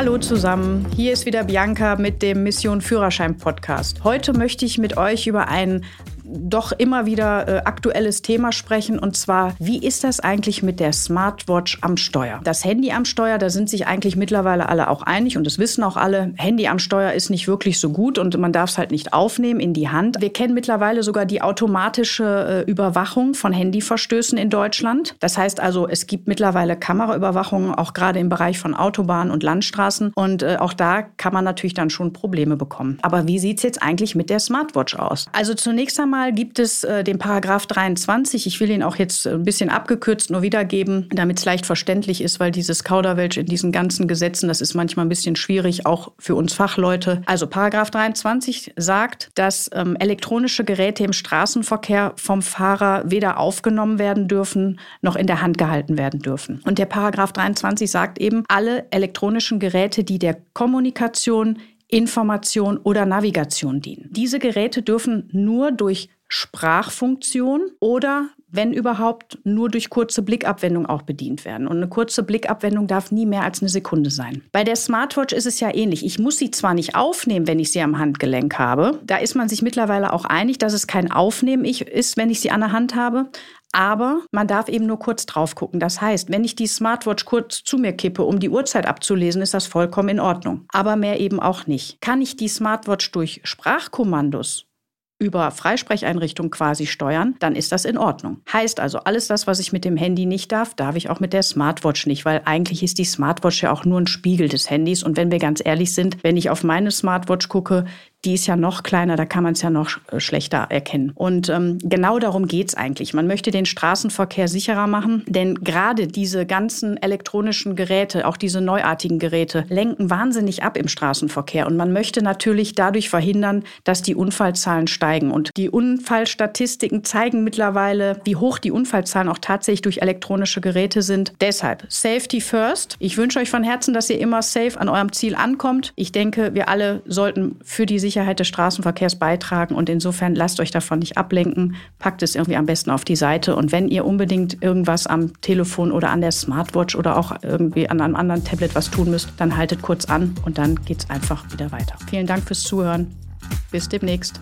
Hallo zusammen, hier ist wieder Bianca mit dem Mission Führerschein Podcast. Heute möchte ich mit euch über ein doch immer wieder äh, aktuelles Thema sprechen. Und zwar, wie ist das eigentlich mit der Smartwatch am Steuer? Das Handy am Steuer, da sind sich eigentlich mittlerweile alle auch einig und das wissen auch alle. Handy am Steuer ist nicht wirklich so gut und man darf es halt nicht aufnehmen in die Hand. Wir kennen mittlerweile sogar die automatische äh, Überwachung von Handyverstößen in Deutschland. Das heißt also, es gibt mittlerweile Kameraüberwachung, auch gerade im Bereich von Autobahnen und Landstraßen. Und äh, auch da kann man natürlich dann schon Probleme bekommen. Aber wie sieht es jetzt eigentlich mit der Smartwatch aus? Also zunächst einmal einmal gibt es äh, den Paragraph 23. Ich will ihn auch jetzt ein bisschen abgekürzt nur wiedergeben, damit es leicht verständlich ist, weil dieses Kauderwelsch in diesen ganzen Gesetzen, das ist manchmal ein bisschen schwierig, auch für uns Fachleute. Also Paragraph 23 sagt, dass ähm, elektronische Geräte im Straßenverkehr vom Fahrer weder aufgenommen werden dürfen, noch in der Hand gehalten werden dürfen. Und der Paragraph 23 sagt eben, alle elektronischen Geräte, die der Kommunikation, Information oder Navigation dienen. Diese Geräte dürfen nur durch Sprachfunktion oder wenn überhaupt, nur durch kurze Blickabwendung auch bedient werden. Und eine kurze Blickabwendung darf nie mehr als eine Sekunde sein. Bei der Smartwatch ist es ja ähnlich. Ich muss sie zwar nicht aufnehmen, wenn ich sie am Handgelenk habe. Da ist man sich mittlerweile auch einig, dass es kein Aufnehmen ist, wenn ich sie an der Hand habe. Aber man darf eben nur kurz drauf gucken. Das heißt, wenn ich die Smartwatch kurz zu mir kippe, um die Uhrzeit abzulesen, ist das vollkommen in Ordnung. Aber mehr eben auch nicht. Kann ich die Smartwatch durch Sprachkommandos über Freisprecheinrichtung quasi steuern, dann ist das in Ordnung. Heißt also, alles das, was ich mit dem Handy nicht darf, darf ich auch mit der Smartwatch nicht, weil eigentlich ist die Smartwatch ja auch nur ein Spiegel des Handys. Und wenn wir ganz ehrlich sind, wenn ich auf meine Smartwatch gucke, die ist ja noch kleiner, da kann man es ja noch äh, schlechter erkennen. Und ähm, genau darum geht's eigentlich. Man möchte den Straßenverkehr sicherer machen, denn gerade diese ganzen elektronischen Geräte, auch diese neuartigen Geräte, lenken wahnsinnig ab im Straßenverkehr. Und man möchte natürlich dadurch verhindern, dass die Unfallzahlen steigen. Und die Unfallstatistiken zeigen mittlerweile, wie hoch die Unfallzahlen auch tatsächlich durch elektronische Geräte sind. Deshalb Safety First. Ich wünsche euch von Herzen, dass ihr immer safe an eurem Ziel ankommt. Ich denke, wir alle sollten für die Sicherheit des Straßenverkehrs beitragen. Und insofern lasst euch davon nicht ablenken. Packt es irgendwie am besten auf die Seite. Und wenn ihr unbedingt irgendwas am Telefon oder an der Smartwatch oder auch irgendwie an einem anderen Tablet was tun müsst, dann haltet kurz an und dann geht es einfach wieder weiter. Vielen Dank fürs Zuhören. Bis demnächst.